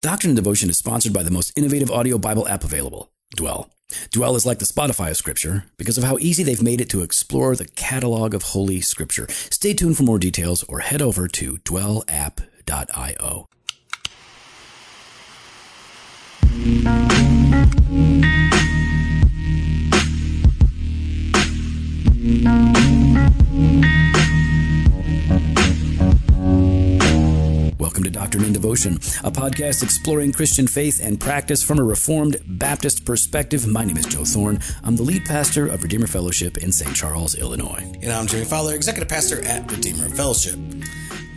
Doctrine and Devotion is sponsored by the most innovative audio Bible app available, Dwell. Dwell is like the Spotify of Scripture because of how easy they've made it to explore the catalog of Holy Scripture. Stay tuned for more details or head over to dwellapp.io. Welcome to Doctrine and Devotion, a podcast exploring Christian faith and practice from a Reformed Baptist perspective. My name is Joe Thorn. I'm the lead pastor of Redeemer Fellowship in St. Charles, Illinois. And I'm Jimmy Fowler, executive pastor at Redeemer Fellowship.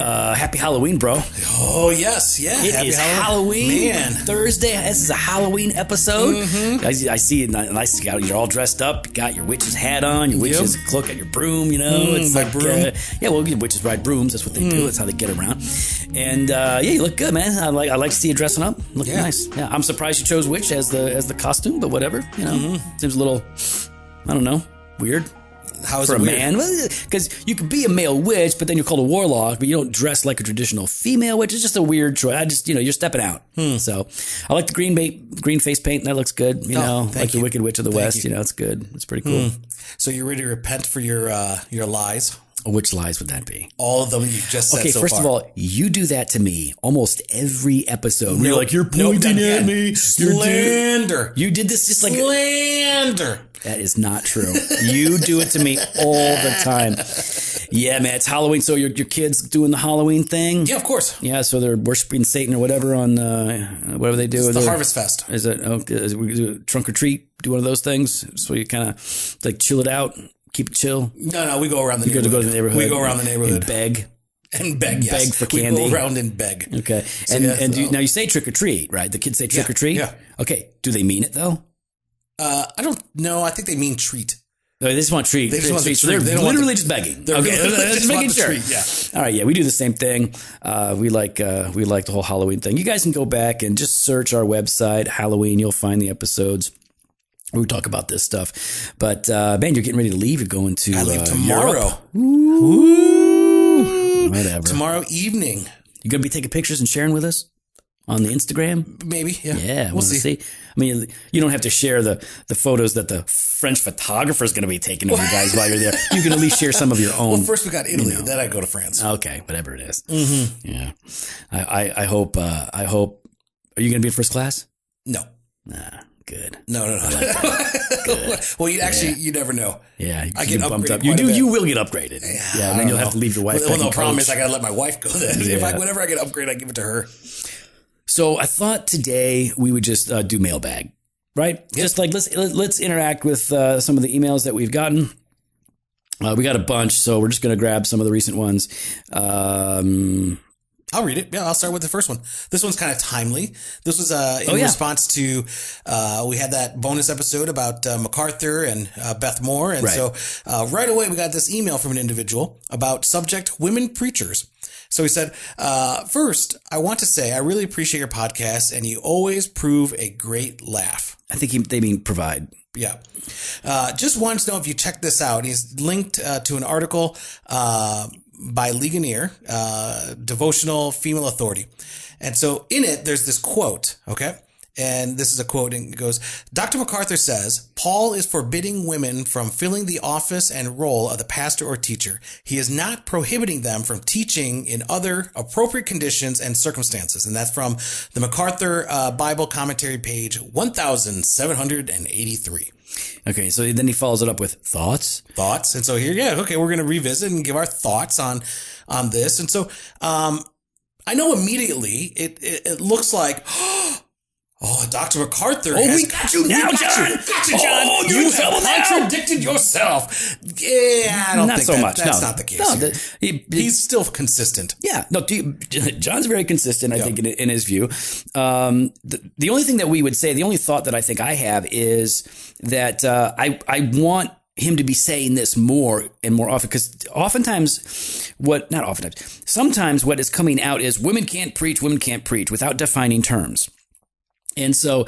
Uh, happy Halloween, bro. Oh yes, yeah. It happy is Halloween. man. Thursday. This is a Halloween episode. I, I see it. and I see you're all dressed up. You got your witch's hat on, your witch's cloak, got your broom. You know, Mm, my broom. uh, yeah, well, witches ride brooms. That's what they do. That's how they get around. And uh, yeah, you look good, man. I like. I like to see you dressing up. Looking Yeah. nice. Yeah, I'm surprised you chose witch as the as the costume, but whatever. You know, Mm-hmm. seems a little. I don't know. Weird How is for it a weird? man. Because you could be a male witch, but then you're called a warlock, but you don't dress like a traditional female witch. It's just a weird choice. I just, you know, you're stepping out. So I like the green bait, green face paint. That looks good. You Hmm. Oh, know, like the. Wicked Witch of the Thank West. you. Hmm. You know, it's good. It's pretty cool. So you're ready to repent for your uh, your lies? Which lies would that be? All of them you've just said Okay, so first far. of all, you do that to me almost every episode. You're like, you're pointing done at me. Slander. You did this just like Slander. That is not true. You do it to me all the time. Yeah, man, it's Halloween, so your your kids doing the Halloween thing. Yeah, of course. Yeah, so they're worshiping Satan or whatever on uh, whatever they do. It's the They're- Harvest Fest. Is it? Oh, is it we do trunk or treat? Do one of those things so you kind of like chill it out, keep it chill. No, no, we go around the You neighborhood. go to the neighborhood. We go around the neighborhood and beg. and beg. Yes. beg for candy. We go around and beg. Okay, and yeah, and do you, now you say trick or treat, right? The kids say trick Yeah, or treat. yeah. Okay, do they mean it though? Uh, I don't know. I think they mean treat. No, they just want treat. They just want the So treat. They're They literally the- just begging. They're okay, just just making sure. treat, yeah. All right. Yeah, we do the same thing. Uh, we like uh, we like the whole Halloween thing. You guys can go back and just search our website Halloween. You'll find the episodes. We talk about this stuff, but uh, man, you're getting ready to leave. You're going to I leave uh, tomorrow. Europe. Whatever. Tomorrow evening, You're gonna be taking pictures and sharing with us on the Instagram? maybe. Yeah. Yeah, we'll see. see. I mean, you don't have to share the, the photos that the French photographer is going to be taking of you guys while you're there. You can at least share some of your own. Well, first we got Italy, then I go to France. okay, whatever it is. Yeah, I, I, I hope. Uh, I hope. Are you going to be in first class? No, Nah, good. no, no, no. well, you actually, you never know. Yeah, I get bumped up. You do. You will get upgraded. Yeah, and then you'll have to leave your wife. Well, no in problem coach. is I gotta let my wife go then. If I, whenever I get upgrade, I give it to her. So I thought today we would just uh, do mailbag, right? Just like let's let's interact with uh, some of the emails that we've gotten. Uh, we got a bunch, so we're just going to grab some of the recent ones. Um, I'll read it. Yeah, I'll start with the first one. This one's kind of timely. This was uh, in Oh, yeah. response to uh, we had that bonus episode about uh, MacArthur and uh, Beth Moore, and Right. so uh, right away we got this email from an individual about subject women preachers. So he said, uh, first, I want to say I really appreciate your podcast, and you always prove a great laugh. I think he, they mean provide. Yeah. Uh, just wanted to know if you checked this out. He's linked uh, to an article uh, by Ligonier, uh, Devotional Female Authority. And so in it, there's this quote, okay? And this is a quote, and it goes Dr. MacArthur says, Paul is forbidding women from filling the office and role of the pastor or teacher. He is not prohibiting them from teaching in other appropriate conditions and circumstances. And that's from the MacArthur uh, Bible Commentary, page 1783 Okay, so then he follows it up with thoughts. thoughts. And so here, yeah, okay, we're going to revisit and give our thoughts on on this. And so, um, I know immediately it it, it looks like. Oh, Dr. MacArthur. Oh, has- we got you now, got you. John. Got you, John. Oh, you trouble have now. contradicted yourself. Yeah, I don't Not think so that- much. That's no. not the case. No, the- he- He's still consistent. Yeah, no, do you- John's very consistent, I think, in, in his view. Um, the, the only thing that we would say, the only thought that I think I have is that uh, I, I want him to be saying this more and more often because oftentimes what not oftentimes sometimes what is coming out is women can't preach women can't preach without defining terms and so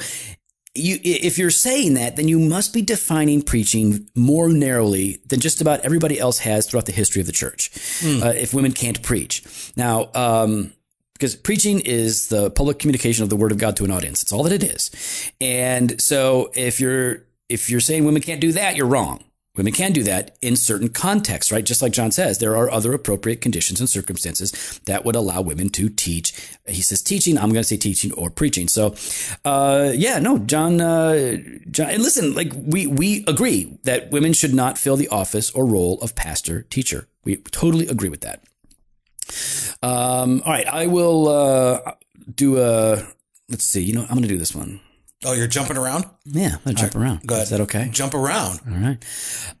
you, if you're saying that, then you must be defining preaching more narrowly than just about everybody else has throughout the history of the church. Uh, if women can't preach, now um, because preaching is the public communication of the word of God to an audience. That's all that it is. And so if you're if you're saying women can't do that, you're wrong. Women can do that in certain contexts, right? Just like John says, there are other appropriate conditions and circumstances that would allow women to teach. He says teaching. I'm going to say teaching or preaching. So, uh, yeah, no, John, uh, John, and listen, like we we agree that women should not fill the office or role of pastor teacher. We totally agree with that. Um, all right, I will uh, do a. Let's see. You know, I'm going to do this one. Oh, you're jumping around? Yeah, to jump around. Go ahead. Is that okay? Jump around. All right.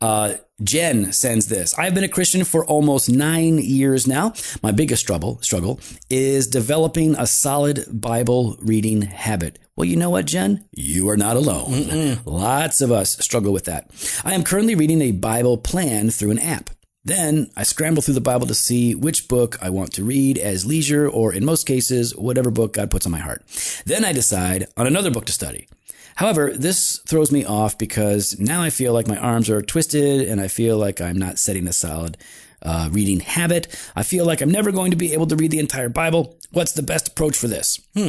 Uh, Jen sends this. I've been a Christian for almost nine years now. My biggest struggle, struggle is developing a solid Bible reading habit. Well, you know what, Jen? You are not alone. Mm-mm. Lots of us struggle with that. I am currently reading a Bible plan through an app. Then I scramble through the Bible to see which book I want to read as leisure, or in most cases, whatever book God puts on my heart. Then I decide on another book to study. However, this throws me off because now I feel like my arms are twisted and I feel like I'm not setting a solid uh, reading habit. I feel like I'm never going to be able to read the entire Bible. What's the best approach for this? Hmm.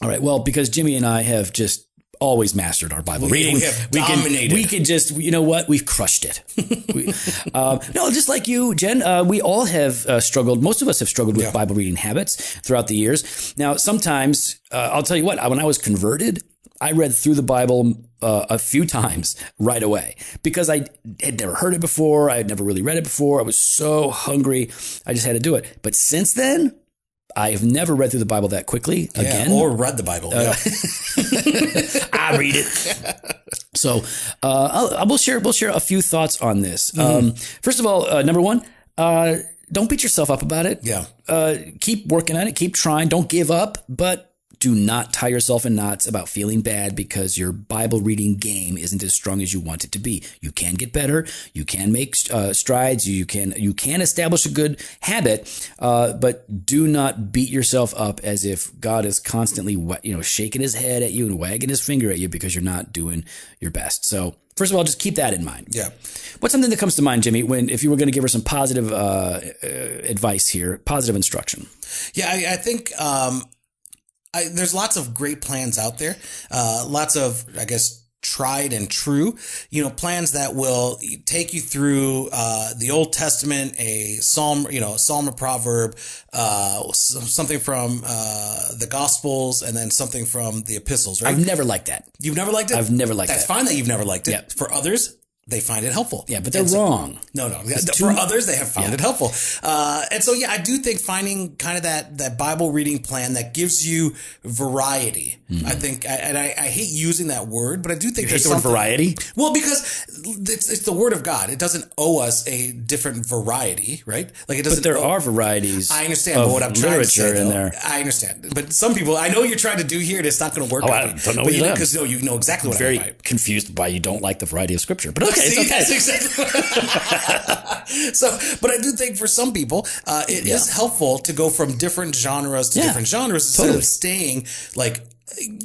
All right. Well, because Jimmy and I have just always mastered our Bible We- reading. we have can, dominated. we could just, you know what? We've crushed it. we, um, no, just like you, Jen, uh, we all have uh, struggled. Most of us have struggled with Yeah. Bible reading habits throughout the years. Now, sometimes, uh, I'll tell you what, when I was converted, I read through the Bible uh, a few times right away because I had never heard it before. I had never really read it before. I was so hungry. I just had to do it. But since then, I have never read through the Bible that quickly Yeah, again. or read the Bible. Yeah. I read it. So uh, I'll, I will share. We'll share a few thoughts on this. Mm-hmm. Um, first of all, uh, number one, uh, don't beat yourself up about it. Yeah. Uh, keep working on it. Keep trying. Don't give up. But do not tie yourself in knots about feeling bad because your Bible reading game isn't as strong as you want it to be. You can get better. You can make uh, strides. You can you can establish a good habit, uh, but do not beat yourself up as if God is constantly you know shaking his head at you and wagging his finger at you because you're not doing your best. So first of all, just keep that in mind. Yeah. What's something that comes to mind, Jimmy, when if you were going to give her some positive uh, uh, advice here, positive instruction? Yeah, I, I think um, I, there's lots of great plans out there. Uh, lots of, I guess, tried and true, you know, plans that will take you through uh, the Old Testament, a psalm, you know, a psalm or proverb, uh, something from uh, the Gospels, and then something from the epistles. Right? I've never liked that. you've never liked it. I've never liked it. That's that. fine that you've never liked it. Yeah. For others. They find it helpful. Yeah, but they're so- wrong. no, no. too- For others, they have found it helpful. Uh, and so, yeah, I do think finding kind of that, that Bible reading plan that gives you variety. I think, I- and I, I hate using that word, but I do think Hate there's the word variety. Well, because it's, it's the word of God. It doesn't owe us a different variety, right? Like it doesn't. But there owe- are varieties. I understand, of but what I'm trying to say, in though- there. I understand. But some people, I know you're trying to do here, and it's not going to work. Oh. I don't know But you you know, am. because no, you know exactly what Very I mean. confused by you don't like the variety of scripture, but okay, See, it's okay. exactly. so, but I do think for some people, uh, it is Yeah. helpful to go from different genres to Yeah, different genres instead totally. of staying like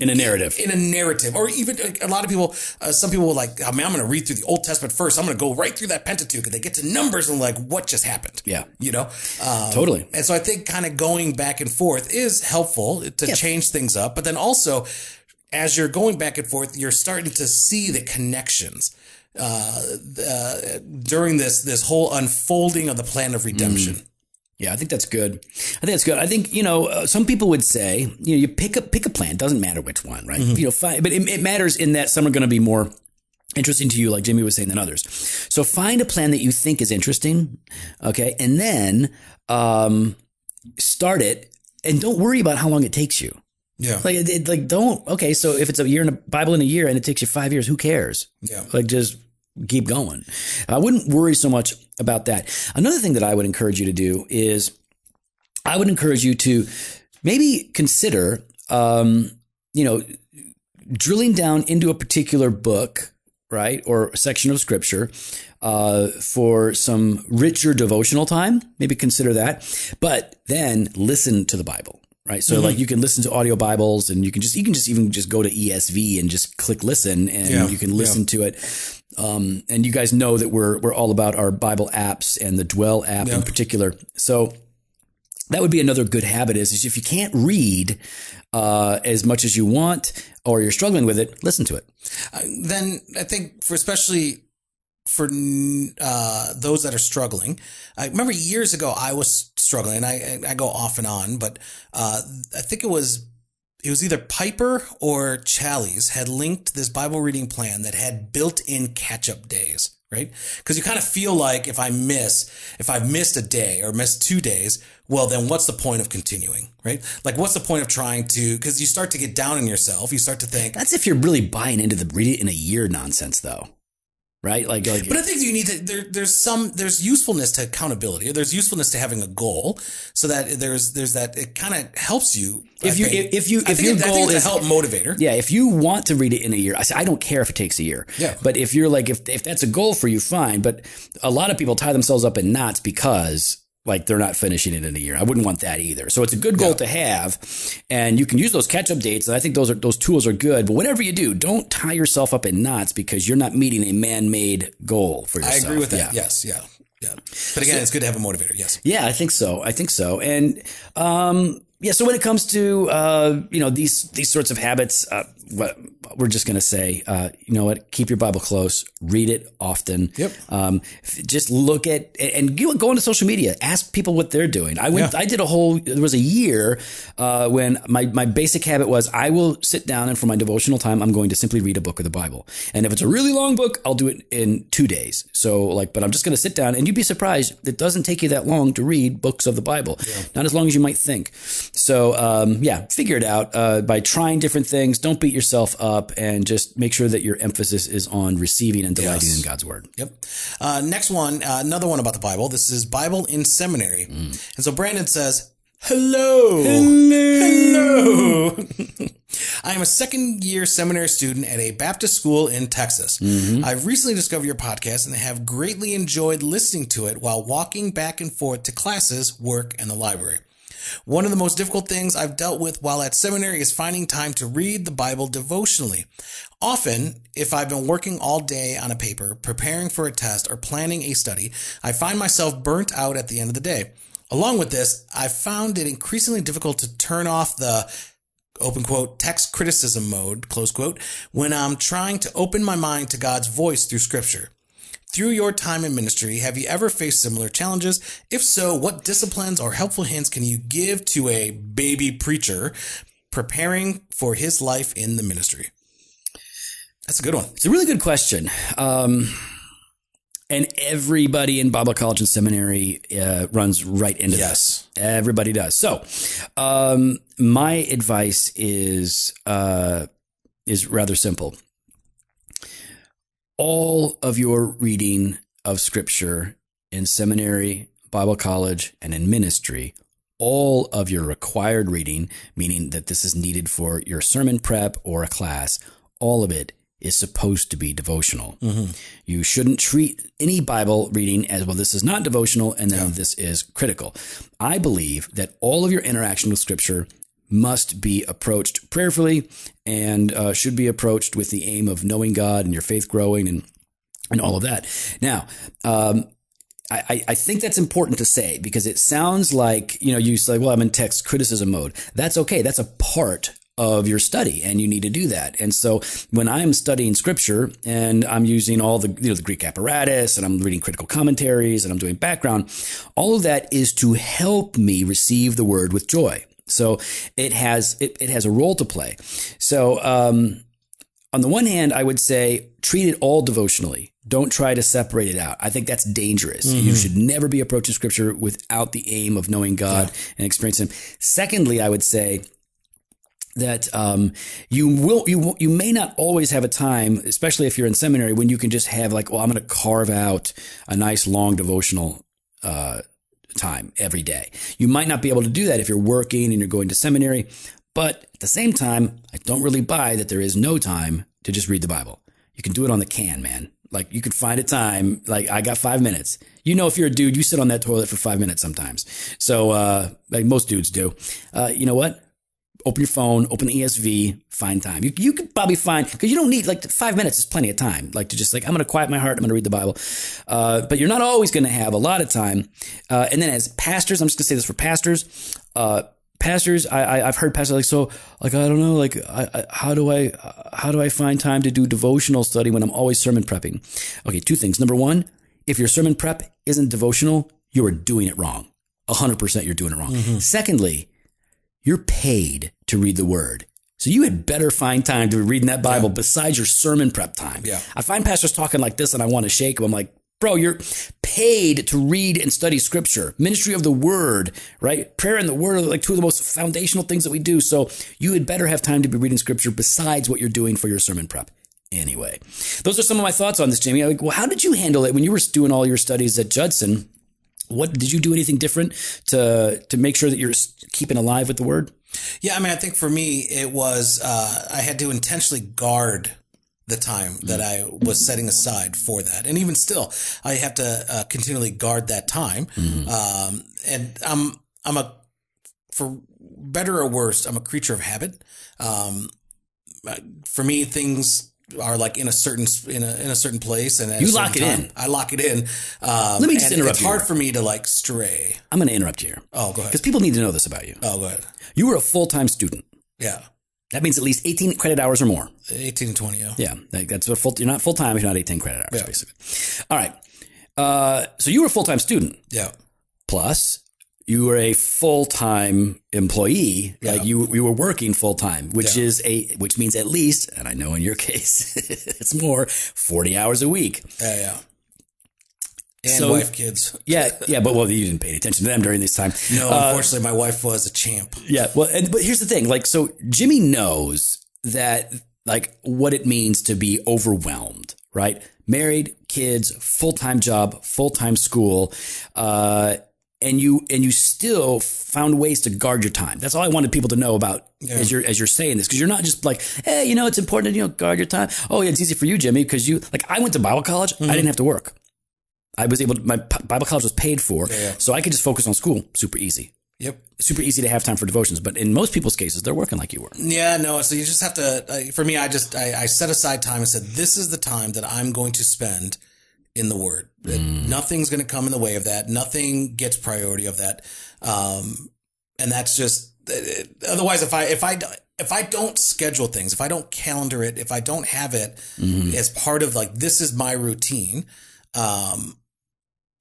In a narrative. in a narrative, or even like, a lot of people. Uh, some people will like, I mean, I'm going to read through the Old Testament first. I'm going to go right through that Pentateuch, and they get to Numbers and like, what just happened? Yeah. you know, um, Totally. And so I think kind of going back and forth is helpful to change things up, but then also as you're going back and forth, you're starting to see the connections uh, uh, during this this whole unfolding of the plan of redemption. Yeah, I think that's good. I think that's good. I think you know uh, some people would say you know you pick a pick a plan. Doesn't matter which one, right? Mm-hmm. You know, fi- but it, it matters in that some are going to be more interesting to you, like Jimmy was saying, than others. So find a plan that you think is interesting, okay, and then um, start it, and don't worry about how long it takes you. Yeah, Like, it, it- like don't. Okay, so if it's a year in a Bible in a year and it takes you five years, who cares? Yeah. like just keep going. I wouldn't worry so much about that. Another thing that I would encourage you to do is, I would encourage you to maybe consider, um, you know, drilling down into a particular book, right, or section of scripture. Uh, for some richer devotional time, maybe consider that. But then listen to the Bible right? So like you can listen to audio Bibles and you can just you can just even just go to ESV and just click listen and Yeah, you can listen to it. Um, and you guys know that we're we're all about our Bible apps and the Dwell app in particular. So that would be another good habit is, is if you can't read uh, as much as you want or you're struggling with it, listen to it. Uh, then I think for especially for uh, those that are struggling, I remember years ago I was struggling. And I I go off and on, but uh, I think it was it was either Piper or Challies had linked this Bible reading plan that had built-in catch-up days right? Because you kind of feel like if I miss, if I've missed a day or missed two days, well, then what's the point of continuing, right? Like, what's the point of trying to, because you start to get down on yourself. You start to think. That's if you're really buying into the read it in a year nonsense, though. Right, like, like, but I think you need to. There, there's some. There's usefulness to accountability. There's usefulness to having a goal, so that there's there's that. It kind of helps you. If I you think. if you I if think your it- I goal is a help motivator. Yeah, if you want to read it in a year, I say I don't care if it takes a year. Yeah. But if you're like if if that's a goal for you, fine. But a lot of people tie themselves up in knots because like they're not finishing it in a year. I wouldn't want that either. So it's a good goal to have, and you can use those catch up dates. And I think those are those tools are good. But whatever you do, don't tie yourself up in knots because you're not meeting a man made goal for yourself. I agree with that. Yeah. Yes, yeah, yeah. But again, it's good to have a motivator. Yes. Yeah, I think so. I think so. And um, yeah, so when it comes to uh, you know these these sorts of habits, uh, what we're just going to say, uh, you know what? Keep your Bible close. Read it often. Yep. Um, just look at and go go onto social media. Ask people what they're doing. I went. Yeah. I did a whole. There was a year uh, when my my basic habit was I will sit down and for my devotional time I'm going to simply read a book of the Bible. And if it's a really long book, I'll do it in two days. So like, but I'm just going to sit down and you'd be surprised. It doesn't take you that long to read books of the Bible. Not as long as you might think. So um, yeah, figure it out uh, by trying different things. Don't beat yourself up and just make sure that your emphasis is on receiving and delighting Yes. in God's word. Yep. Uh, next one, uh, another one about the Bible. This is Bible in Seminary. And so Brandon says, Hello. Hello. I am a second year seminary student at a Baptist school in Texas. I've recently discovered your podcast and have greatly enjoyed listening to it while walking back and forth to classes, work, and the library. One of the most difficult things I've dealt with while at seminary is finding time to read the Bible devotionally. Often, if I've been working all day on a paper, preparing for a test, or planning a study, I find myself burnt out at the end of the day. Along with this, I've found it increasingly difficult to turn off the open quote text criticism mode close quote when I'm trying to open my mind to God's voice through scripture. Through your time in ministry, have you ever faced similar challenges? If so, what disciplines or helpful hints can you give to a baby preacher preparing for his life in the ministry? That's a good one. It's a really good question. Um, and everybody in Bible college and seminary uh, runs right into Yes. this. Everybody does. So, um, my advice is uh, is rather simple. All of your reading of Scripture in seminary, Bible college, and in ministry, all of your required reading, meaning that this is needed for your sermon prep or a class, all of it is supposed to be devotional. Mm-hmm. You shouldn't treat any Bible reading as well, this is not devotional and then this is critical. I believe that all of your interaction with Scripture must be approached prayerfully and uh, should be approached with the aim of knowing God and your faith growing and and all of that. Now, um, I, I- think that's important to say because it sounds like, you know, you say, well, I'm in text criticism mode. That's okay. That's a part of your study and you need to do that. And so when I'm studying scripture and I'm using all the, you know, the Greek apparatus and I'm reading critical commentaries and I'm doing background, all of that is to help me receive the word with joy. So it has, it, it has a role to play. So, um, on the one hand, I would say treat it all devotionally. Don't try to separate it out. I think that's dangerous. You should never be approaching scripture without the aim of knowing God and experiencing Him. Secondly, I would say that um, you will you you may not always have a time, especially if you're in seminary, when you can just have like, well, I'm going to carve out a nice long devotional uh, time every day. You might not be able to do that if you're working and you're going to seminary, but at the same time, I don't really buy that there is no time to just read the Bible. You can do it on the can, man. Like you could find a time, like I got five minutes. You know, if you're a dude, you sit on that toilet for five minutes sometimes. So, uh, like most dudes do. Uh, you know what? Open your phone, open the ESV, find time. You, you could probably find, because you don't need, like, five minutes is plenty of time. Like, to just, like, I'm going to quiet my heart, I'm going to read the Bible. Uh, but you're not always going to have a lot of time. Uh, and then as pastors, I'm just going to say this for pastors, uh, pastors I, I have heard pastors like so like i don't know like I, I, how do i how do i find time to do devotional study when i'm always sermon prepping okay two things number one if your sermon prep isn't devotional you are doing it wrong 100% you're doing it wrong mm-hmm. secondly you're paid to read the word so you had better find time to be reading that bible yeah. besides your sermon prep time yeah i find pastors talking like this and i want to shake them i'm like Bro, you're paid to read and study scripture. Ministry of the word, right? Prayer and the word are like two of the most foundational things that we do. So you had better have time to be reading scripture besides what you're doing for your sermon prep. Anyway, those are some of my thoughts on this, Jamie. Like, well, how did you handle it when you were doing all your studies at Judson? What did you do anything different to to make sure that you're keeping alive with the word? Yeah, I mean, I think for me, it was uh, I had to intentionally guard the time that I was setting aside for that. And even still, I have to uh, continually guard that time. Mm-hmm. Um, and I'm, I'm a, for better or worse, I'm a creature of habit. Um, for me, things are like in a certain in a in a certain place, and you lock it time, in. I lock it in. Um, Let me just interrupt. It's hard for me to like stray. I'm going to interrupt you here. Oh, go ahead. Because people need to know this about you. Oh, go ahead. You were a full time student. Yeah. That means at least 18 credit hours or more. 18 to 20, yeah. Yeah. That's what full, you're not full time if you're not 18 credit hours, yeah. basically. All right. Uh, so you were a full time student. Yeah. Plus, you were a full time employee. Yeah. Like you, you were working full time, which yeah. is a, which means at least, and I know in your case, it's more, 40 hours a week. Yeah. Yeah. And so, wife, kids. Yeah, yeah, but well, you didn't pay attention to them during this time. No, uh, unfortunately, my wife was a champ. Yeah, well, and, but here's the thing: like, so Jimmy knows that, like, what it means to be overwhelmed, right? Married, kids, full time job, full time school, uh, and you and you still found ways to guard your time. That's all I wanted people to know about yeah. as you're as you're saying this because you're not just like, hey, you know, it's important to you know guard your time. Oh yeah, it's easy for you, Jimmy, because you like I went to Bible college. Mm-hmm. I didn't have to work. I was able to, my Bible college was paid for. Yeah, yeah. So I could just focus on school. Super easy. Yep. Super easy to have time for devotions. But in most people's cases, they're working like you were. Yeah, no. So you just have to, uh, for me, I just, I, I, set aside time and said, this is the time that I'm going to spend in the word. Mm. Nothing's going to come in the way of that. Nothing gets priority of that. Um, and that's just, uh, otherwise, if I, if I, if I don't schedule things, if I don't calendar it, if I don't have it mm-hmm. as part of like, this is my routine, um,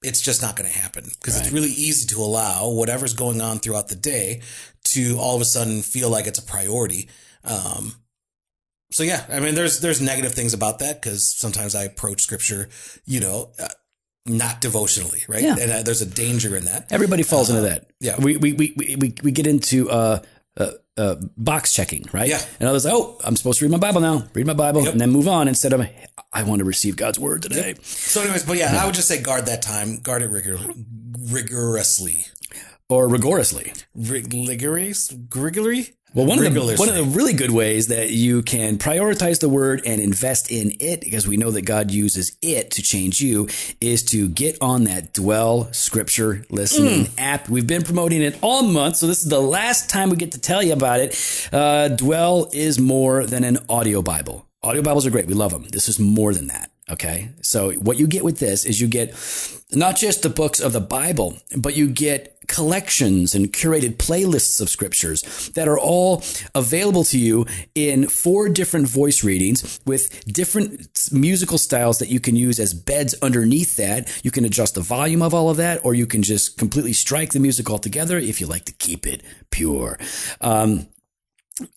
it's just not going to happen because right. it's really easy to allow whatever's going on throughout the day to all of a sudden feel like it's a priority. Um, so yeah, I mean, there's there's negative things about that because sometimes I approach scripture, you know, uh, not devotionally, right? Yeah. And uh, there's a danger in that. Everybody falls uh, into that. Yeah, we we we we, we get into uh, uh, uh, box checking, right? Yeah. And others, oh, I'm supposed to read my Bible now, read my Bible, yep. and then move on instead of, I want to receive God's word today. Yep. So, anyways, but yeah, yeah, I would just say guard that time, guard it rigor- rigorously. Or rigorously. Rig- rigorous? Grigory? Well, one of, the, one of the really good ways that you can prioritize the word and invest in it, because we know that God uses it to change you, is to get on that Dwell Scripture Listening mm. app. We've been promoting it all month, so this is the last time we get to tell you about it. Uh, Dwell is more than an audio Bible. Audio Bibles are great. We love them. This is more than that. Okay. So what you get with this is you get not just the books of the Bible, but you get collections and curated playlists of scriptures that are all available to you in four different voice readings with different musical styles that you can use as beds underneath that. You can adjust the volume of all of that, or you can just completely strike the music altogether if you like to keep it pure. Um,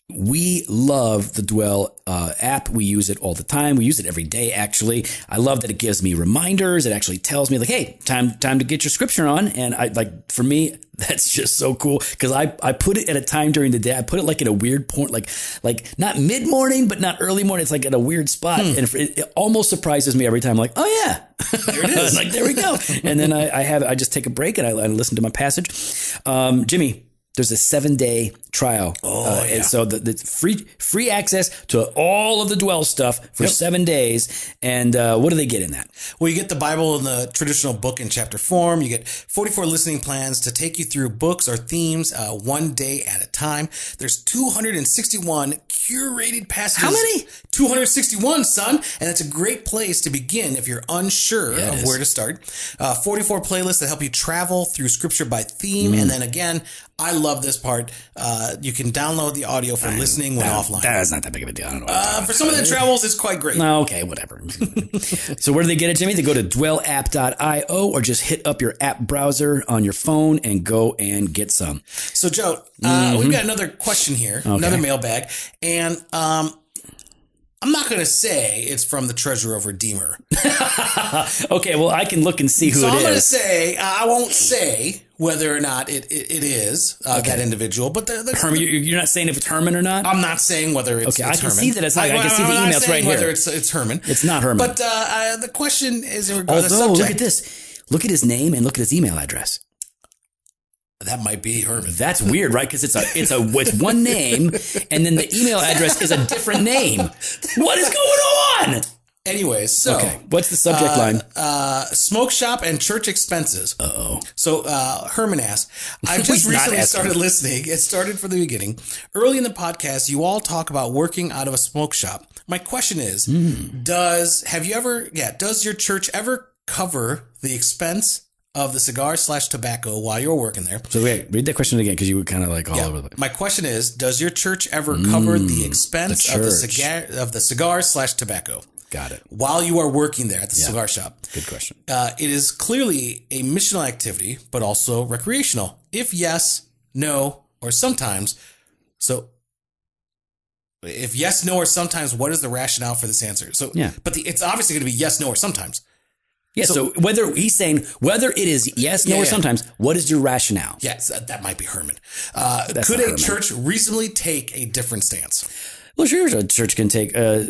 we love the Dwell uh, app. We use it all the time. We use it every day. Actually, I love that it gives me reminders. It actually tells me like, "Hey, time time to get your scripture on." And I like for me, that's just so cool because I I put it at a time during the day. I put it like at a weird point, like like not mid morning, but not early morning. It's like at a weird spot, hmm. and it, it, almost surprises me every time. I'm like, oh yeah, there it is. like there we go. and then I, I have I just take a break and I, I listen to my passage. Um, Jimmy there's a seven day trial. Oh, Uh, yeah. And so the, the free free access to all of the dwell stuff for seven days. And uh, what do they get in that? Well, you get the Bible in the traditional book and chapter form. You get 44 listening plans to take you through books or themes uh, one day at a time. There's 261 curated passages. How many? 261, son. And that's a great place to begin if you're unsure Yeah, of where to start. Uh, 44 playlists that help you travel through scripture by theme. Mm. And then again, I love this part. Uh, you can download the audio for listening when offline. That's not that big of a deal. I don't know. Uh, for someone that travels, it's quite great. No, okay, whatever. so where do they get it, Jimmy? They go to dwellapp.io or just hit up your app browser on your phone and go and get some. So, Joe, uh, we've got another question here, another mailbag, and um, I'm not going to say it's from the Treasure of Redeemer. Okay, well, I can look and see who so it I'm going to say I won't say whether or not it it, it is uh, that individual, but the, the, Herman, you- you're not saying if it's Herman or not? I'm not saying whether it's Okay, I can Herman. see that it's not- I can see the I'm emails right Whether here. it's it's Herman, It's not Herman. But uh, uh, the question is in regard to the Although, subject. look at this. Look at his name and look at his email address. That might be Herman. That's weird, right? Because it's a it's a it's one name, and then the email address is a different name. What is going on? Anyways, so Okay, what's the subject line? uh, smoke shop and church expenses. Uh oh. So uh, Herman asked, "I've just recently started listening. It started from the beginning. Early in the podcast, you all talk about working out of a smoke shop. My question is, Hmm. does have you ever? Yeah, does your church ever cover the expense of the cigar slash tobacco while you're working there? So wait, read that question again because you were kind of like all over the place. My question is, does your church ever cover the expense Hmm, the of the cigar of the cigar slash tobacco Got it. while you are working there at the cigar shop? Good question. Uh, it is clearly a missional activity, but also recreational. If yes, no, or sometimes. So, if yes, no, or sometimes, what is the rationale for this answer? So, Yeah. but the, it's obviously going to be yes, no, or sometimes. Yeah. So, whether he's saying whether it is yes, no, Yeah, or yeah. sometimes, what is your rationale? Yes, that, that might be Herman. Uh, could a Herman. church reasonably take a different stance? Well, sure, a church can take. Uh,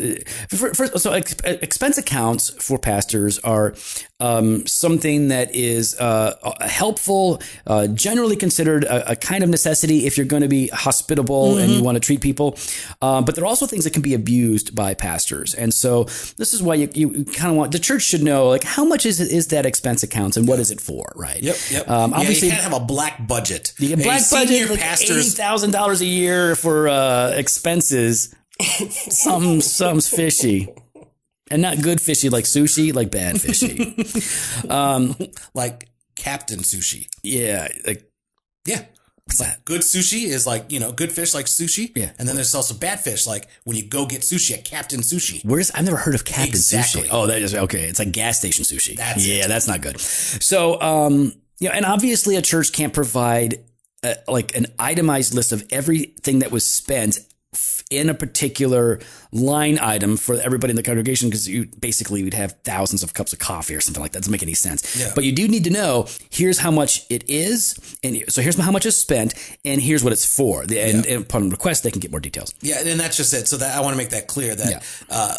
for- so ex- expense accounts for pastors are um, something that is uh, helpful, uh, generally considered a, a kind of necessity if you're going to be hospitable and you want to treat people. Um, but there are also things that can be abused by pastors, and so this is why you, you kind of want the church should know like how much is is that expense accounts and what is it for, right? Um, yeah, obviously, you can't have a black budget. you A black budget, like eighty pastors. thousand dollars a year for uh, expenses. Some some's fishy, and not good fishy like sushi, like bad fishy. like Captain Sushi. yeah, like Yeah. what's that? Good sushi is like, you know, good fish like sushi. Yeah. And then there's also bad fish like when you go get sushi at Captain Sushi. Where's I've never heard of Captain Exactly. Sushi. Oh, that is okay. It's like gas station sushi. That's yeah, that's not good. So, um, yeah, and obviously a church can't provide uh, like an itemized list of everything that was spent in a particular line item for everybody in the congregation because you basically would have thousands of cups of coffee or something like that. Doesn't make any sense. Yeah. But you do need to know here's how much it is, and so here's how much is spent, and here's what it's for. And, and upon request, they can get more details. Yeah, and that's just it. So that I want to make that clear that Yeah. uh,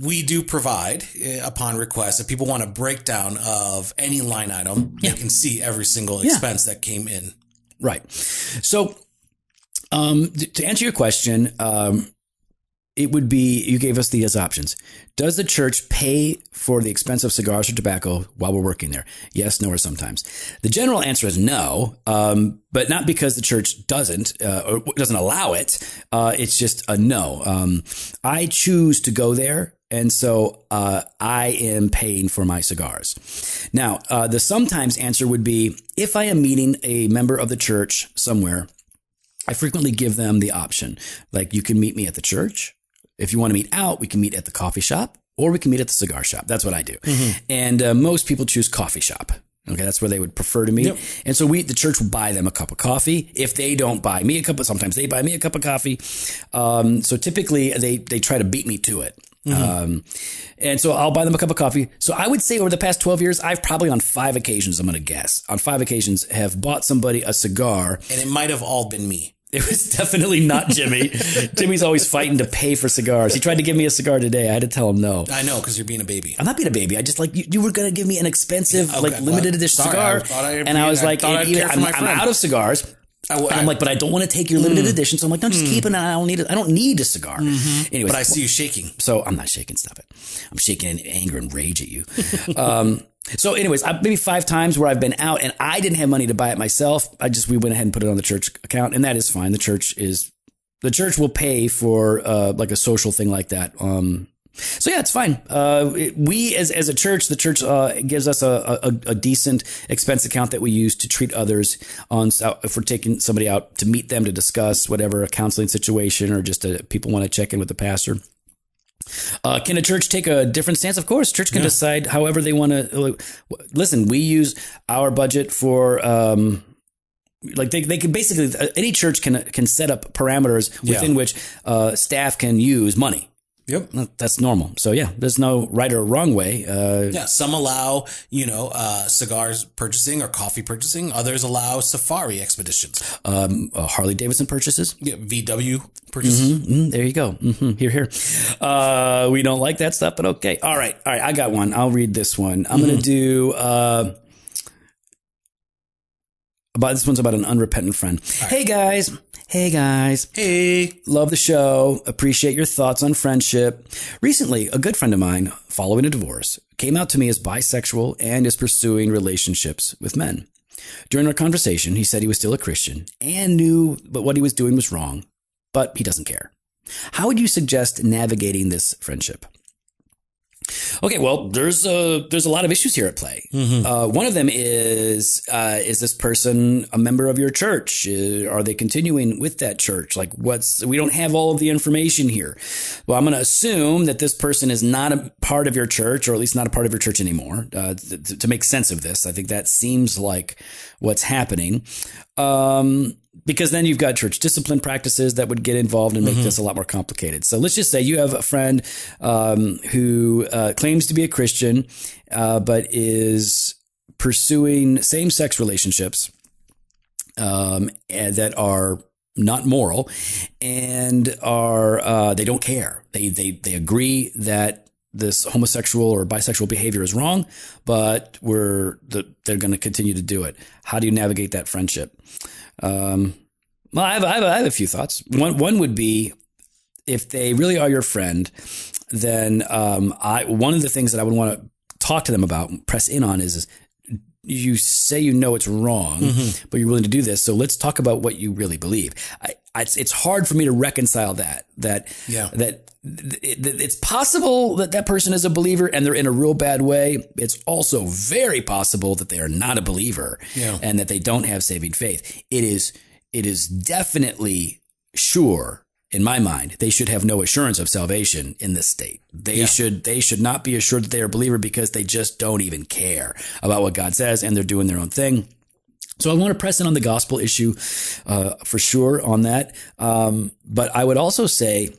we do provide uh, upon request if people want a breakdown of any line item, they can see every single expense that came in. Right. So, um, th- to answer your question, um, it would be you gave us these options. Does the church pay for the expense of cigars or tobacco while we're working there? Yes, no, or sometimes. The general answer is no, um, but not because the church doesn't uh, or doesn't allow it. Uh, it's just a no. Um, I choose to go there. And so uh, I am paying for my cigars. Now, uh, the sometimes answer would be if I am meeting a member of the church somewhere, I frequently give them the option. Like, you can meet me at the church. If you want to meet out, we can meet at the coffee shop or we can meet at the cigar shop. That's what I do. And uh, most people choose coffee shop. Okay, that's where they would prefer to meet. And so we, the church will buy them a cup of coffee. If they don't buy me a cup of, sometimes they buy me a cup of coffee. Um, so typically they, they try to beat me to it. Um, and so I'll buy them a cup of coffee. So I would say over the past 12 years, I've probably on five occasions, I'm going to guess, on five occasions have bought somebody a cigar And it might have all been me. it was definitely not Jimmy. Jimmy's always fighting to pay for cigars. He tried to give me a cigar today. I had to tell him no. I know because you're being a baby. I'm not being a baby. I just like you, you were going to give me an expensive, Okay, like well, limited edition sorry, cigar, I I- and I was I like, thought I'd either care for I'm, I'm out of cigars. I, I, I'm like, but I don't want to take your limited edition. So I'm like, no, just keep it. I don't need it. I don't need a cigar. Anyways, but I see you shaking. so I'm not shaking. Stop it. I'm shaking in anger and rage at you. um, so, anyways, I, maybe five times where I've been out and I didn't have money to buy it myself. I just we went ahead and put it on the church account, and that is fine. The church is the church will pay for uh, like a social thing like that. Um, so yeah, it's fine. Uh, we as as a church, the church uh, gives us a, a, a decent expense account that we use to treat others on so if we're taking somebody out to meet them to discuss whatever a counseling situation or just a, people want to check in with the pastor. Uh, can a church take a different stance? Of course, church can decide however they want to. Listen, we use our budget for. Um, like they, they can basically any church can can set up parameters within Yeah. which uh, staff can use money. Yep. That's normal. So yeah, there's no right or wrong way. Uh, Yeah, some allow, you know, uh, cigars purchasing or coffee purchasing. Others allow safari expeditions. um, uh, Harley Davidson purchases. Yeah, VW purchases. Mm, there you go. hmm Here, here. Uh, we don't like that stuff, but okay. All right, all right. I got one. I'll read this one. I'm gonna do. Uh, about this one's about an unrepentant friend. Hey guys. Hey guys. Hey, Love the show. Appreciate your thoughts on friendship. Recently, a good friend of mine, following a divorce, came out to me as bisexual and is pursuing relationships with men. During our conversation, he said he was still a Christian and knew but what he was doing was wrong, but he doesn't care. How would you suggest navigating this friendship? Okay, well, there's a there's a lot of issues here at play. Uh, one of them is uh, is this person a member of your church? Uh, are they continuing with that church? Like, what's we don't have all of the information here. Well, I'm going to assume that this person is not a part of your church, or at least not a part of your church anymore. Uh, to, to make sense of this, I think that seems like what's happening. Um, because then you've got church discipline practices that would get involved and make this a lot more complicated. So let's just say you have a friend um, who uh, claims to be a Christian, uh, but is pursuing same sex relationships um, and that are not moral and are uh, they don't care. They they they agree that this homosexual or bisexual behavior is wrong, but we're the, they're going to continue to do it. How do you navigate that friendship? Um, well, I have, I have, I have a few thoughts. One one would be if they really are your friend, then um, I one of the things that I would want to talk to them about, press in on, is, is you say you know it's wrong, but you're willing to do this. So let's talk about what you really believe. I, it's, it's hard for me to reconcile that. That Yeah. that it's possible that that person is a believer and they're in a real bad way. It's also very possible that they are not a believer Yeah. and that they don't have saving faith. It is it is definitely sure in my mind they should have no assurance of salvation in this state. They should they should not be assured that they are a believer because they just don't even care about what God says and they're doing their own thing. So I want to press in on the gospel issue uh, for sure on that. Um, but I would also say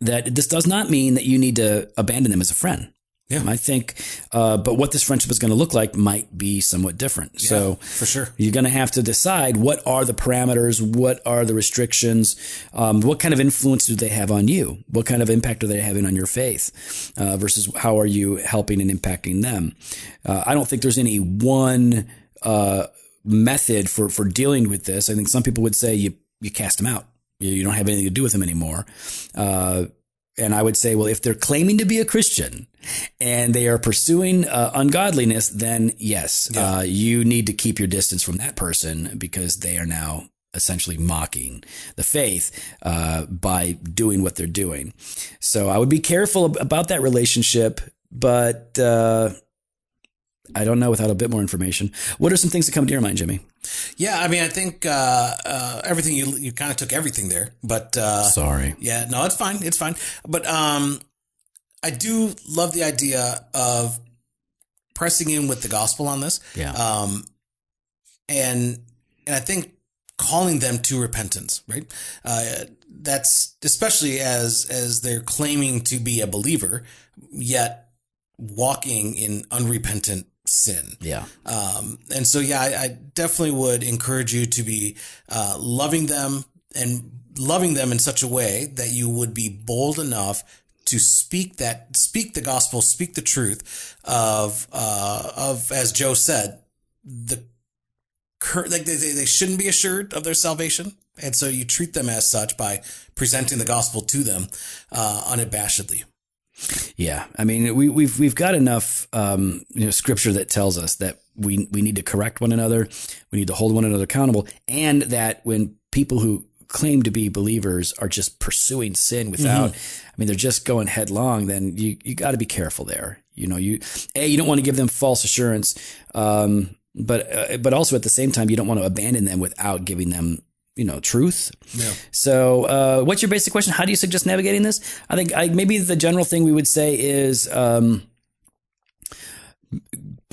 that this does not mean that you need to abandon them as a friend. Yeah. I think, uh, but what this friendship is going to look like might be somewhat different. Yeah, so for sure. you're going to have to decide what are the parameters, what are the restrictions, um, what kind of influence do they have on you, what kind of impact are they having on your faith, uh, versus how are you helping and impacting them. Uh, I don't think there's any one uh, method for for dealing with this. I think some people would say you you cast them out, you, you don't have anything to do with them anymore. Uh, and I would say, well, if they're claiming to be a Christian and they are pursuing uh, ungodliness, then yes, uh, you need to keep your distance from that person because they are now essentially mocking the faith uh, by doing what they're doing. So I would be careful ab- about that relationship, but uh, I don't know without a bit more information. What are some things that come to your mind, Jimmy? Yeah, I mean, I think uh, uh, everything you you kind of took everything there, but uh, Sorry. yeah, no, it's fine, it's fine. But um, I do love the idea of pressing in with the gospel on this. Yeah. Um, and and I think calling them to repentance, right? Uh, that's especially as as they're claiming to be a believer, yet walking in unrepentant sin. Yeah. Um, and so, yeah, I, I definitely would encourage you to be uh, loving them and loving them in such a way that you would be bold enough to speak that, speak the gospel, speak the truth of, uh, of, as Joe said, the cur- like they, they shouldn't be assured of their salvation. And so you treat them as such by presenting the gospel to them uh, unabashedly. Yeah, I mean, we, we've we've got enough um, you know scripture that tells us that we we need to correct one another, we need to hold one another accountable, and that when people who claim to be believers are just pursuing sin without, mm-hmm. I mean, they're just going headlong. Then you you got to be careful there. You know, you a you don't want to give them false assurance, um, but uh, but also at the same time you don't want to abandon them without giving them you know truth. Yeah. So, uh, what's your basic question? How do you suggest navigating this? I think I, maybe the general thing we would say is um,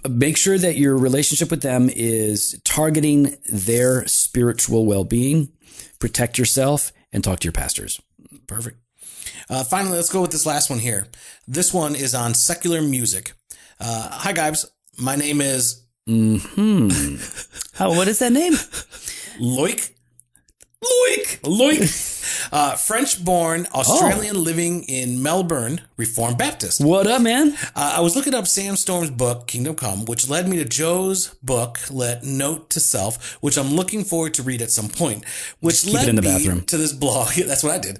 make sure that your relationship with them is targeting their spiritual well being. Protect yourself and talk to your pastors. Perfect. Uh, finally, let's go with this last one here. This one is on secular music. Uh, hi, guys. My name is. Hmm. How? What is that name? Loic Loic. Loic. Uh, French born Australian oh. living in Melbourne, Reformed Baptist. What up, man? Uh, I was looking up Sam Storms' book, Kingdom Come, which led me to Joe's book, Let Note to Self, which I'm looking forward to read at some point. Which led in the me bathroom. to this blog. That's what I did.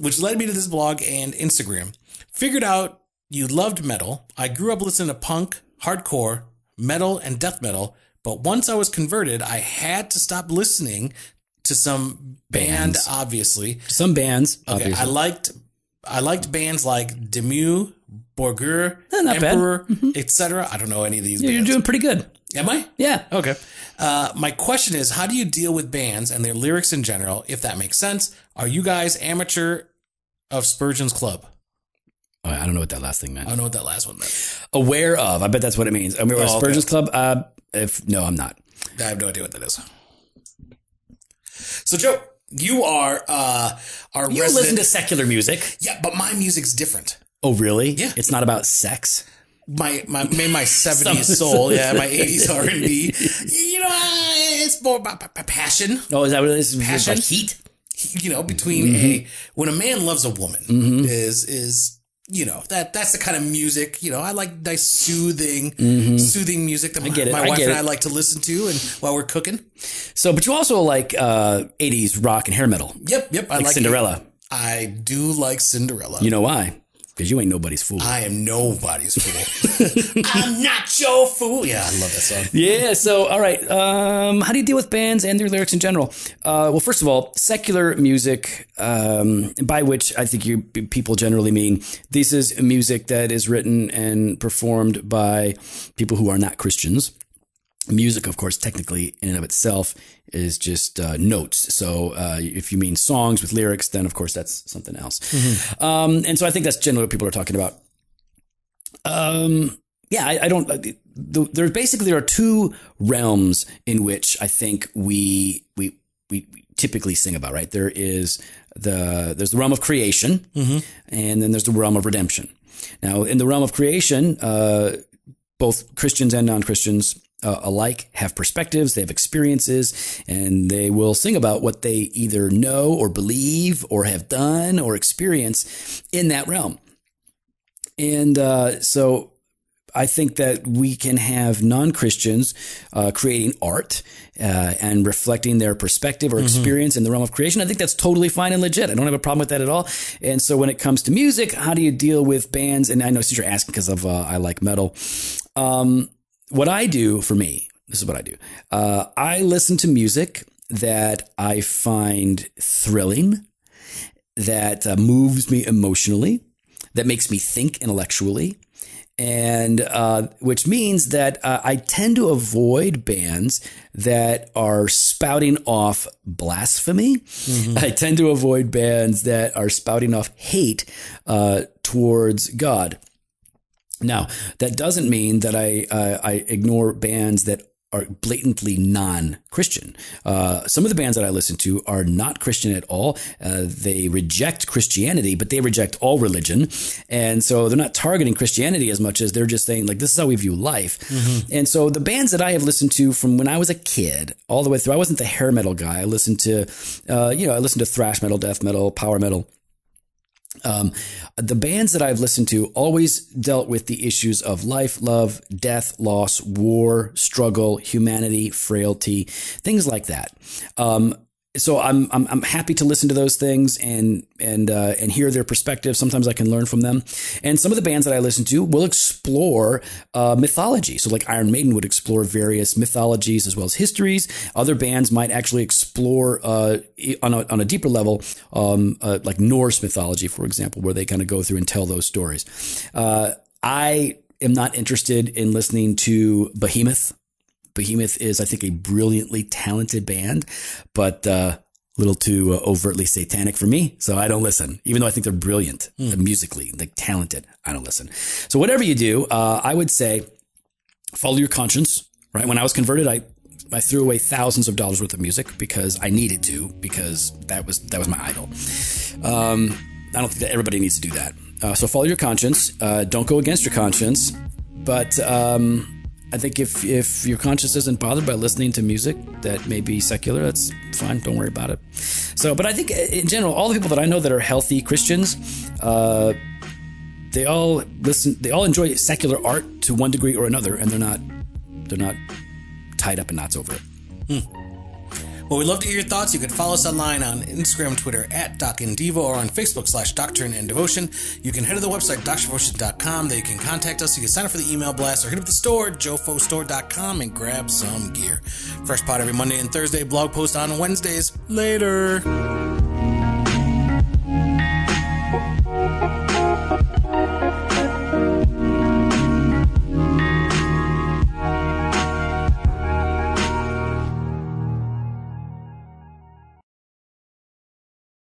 Which led me to this blog and Instagram. Figured out you loved metal. I grew up listening to punk, hardcore, metal, and death metal. But once I was converted, I had to stop listening to some band, bands. obviously. Some bands. Okay, obviously. I liked I liked bands like Dimmu, Borgir, eh, Emperor, mm-hmm. etc. I don't know any of these. Yeah, you're doing pretty good. Am I? Yeah. Okay. Uh, my question is, how do you deal with bands and their lyrics in general? If that makes sense, are you guys amateur of Spurgeon's Club? Oh, I don't know what that last thing meant. I don't know what that last one meant. Aware of. I bet that's what it means. I mean, oh, Spurgeon's okay. Club. Uh, if no, I'm not. I have no idea what that is. So, Joe, you are uh, our you resident. listen to secular music. Yeah, but my music's different. Oh, really? Yeah. It's not about sex. My my my seventies soul, yeah, my eighties R and B. You know, it's more about passion. Oh, is that what it is? Passion, like heat. You know, between mm-hmm. a when a man loves a woman mm-hmm. is is you know that that's the kind of music you know I like nice soothing mm-hmm. soothing music that my, my wife and. I like to listen to and while we're cooking. So, but you also like uh, '80s rock and hair metal. Yep, yep. I like, like Cinderella. It. I do like Cinderella. You know why? Because you ain't nobody's fool. I am nobody's fool. I'm not your fool. Yeah, I love that song. Yeah. So, all right. Um, how do you deal with bands and their lyrics in general? Uh, well, first of all, secular music, um, by which I think you people generally mean this is music that is written and performed by people who are not Christians. Music, of course, technically in and of itself is just uh, notes. So uh, if you mean songs with lyrics, then of course that's something else. Mm-hmm. Um, and so I think that's generally what people are talking about. Um, yeah, I, I don't. Uh, the, there basically there are two realms in which I think we we we typically sing about. Right, there is the there's the realm of creation, mm-hmm. and then there's the realm of redemption. Now, in the realm of creation, uh, both Christians and non Christians uh, alike have perspectives, they have experiences, and they will sing about what they either know or believe or have done or experience in that realm. And uh, so I think that we can have non Christians uh, creating art uh, and reflecting their perspective or mm-hmm. experience in the realm of creation. I think that's totally fine and legit. I don't have a problem with that at all. And so when it comes to music, how do you deal with bands? And I know since you're asking because of uh, I like metal. Um, what I do for me, this is what I do. Uh, I listen to music that I find thrilling, that uh, moves me emotionally, that makes me think intellectually, and uh, which means that uh, I tend to avoid bands that are spouting off blasphemy. Mm-hmm. I tend to avoid bands that are spouting off hate uh, towards God. Now, that doesn't mean that I uh, I ignore bands that are blatantly non-Christian. Uh, some of the bands that I listen to are not Christian at all. Uh, they reject Christianity, but they reject all religion, and so they're not targeting Christianity as much as they're just saying like this is how we view life. Mm-hmm. And so the bands that I have listened to from when I was a kid all the way through, I wasn't the hair metal guy. I listened to, uh, you know, I listened to thrash metal, death metal, power metal Um, the bands that I've listened to always dealt with the issues of life, love, death, loss, war, struggle, humanity, frailty, things like that. Um, so I'm, I'm I'm happy to listen to those things and and uh, and hear their perspective. Sometimes I can learn from them. And some of the bands that I listen to will explore uh, mythology. So like Iron Maiden would explore various mythologies as well as histories. Other bands might actually explore uh, on a on a deeper level, um, uh, like Norse mythology, for example, where they kind of go through and tell those stories. Uh, I am not interested in listening to Behemoth Behemoth is, I think, a brilliantly talented band, but uh, a little too uh, overtly satanic for me. So I don't listen, even though I think they're brilliant mm. musically, like talented. I don't listen. So whatever you do, uh, I would say follow your conscience. Right when I was converted, I I threw away thousands of dollars worth of music because I needed to because that was that was my idol. Um, I don't think that everybody needs to do that. Uh, so follow your conscience. Uh, don't go against your conscience, but um, I think if if your conscience isn't bothered by listening to music that may be secular, that's fine. Don't worry about it. So, but I think in general, all the people that I know that are healthy Christians, uh, they all listen. They all enjoy secular art to one degree or another, and they're not they're not tied up in knots over it. Hmm. Well, we'd love to hear your thoughts. You can follow us online on Instagram, Twitter at Doc or on Facebook slash Doctrine and Devotion. You can head to the website, doctrinedevotion.com. There you can contact us. You can sign up for the email blast or hit up the store, jofostore.com, and grab some gear. Fresh pot every Monday and Thursday, blog post on Wednesdays. Later.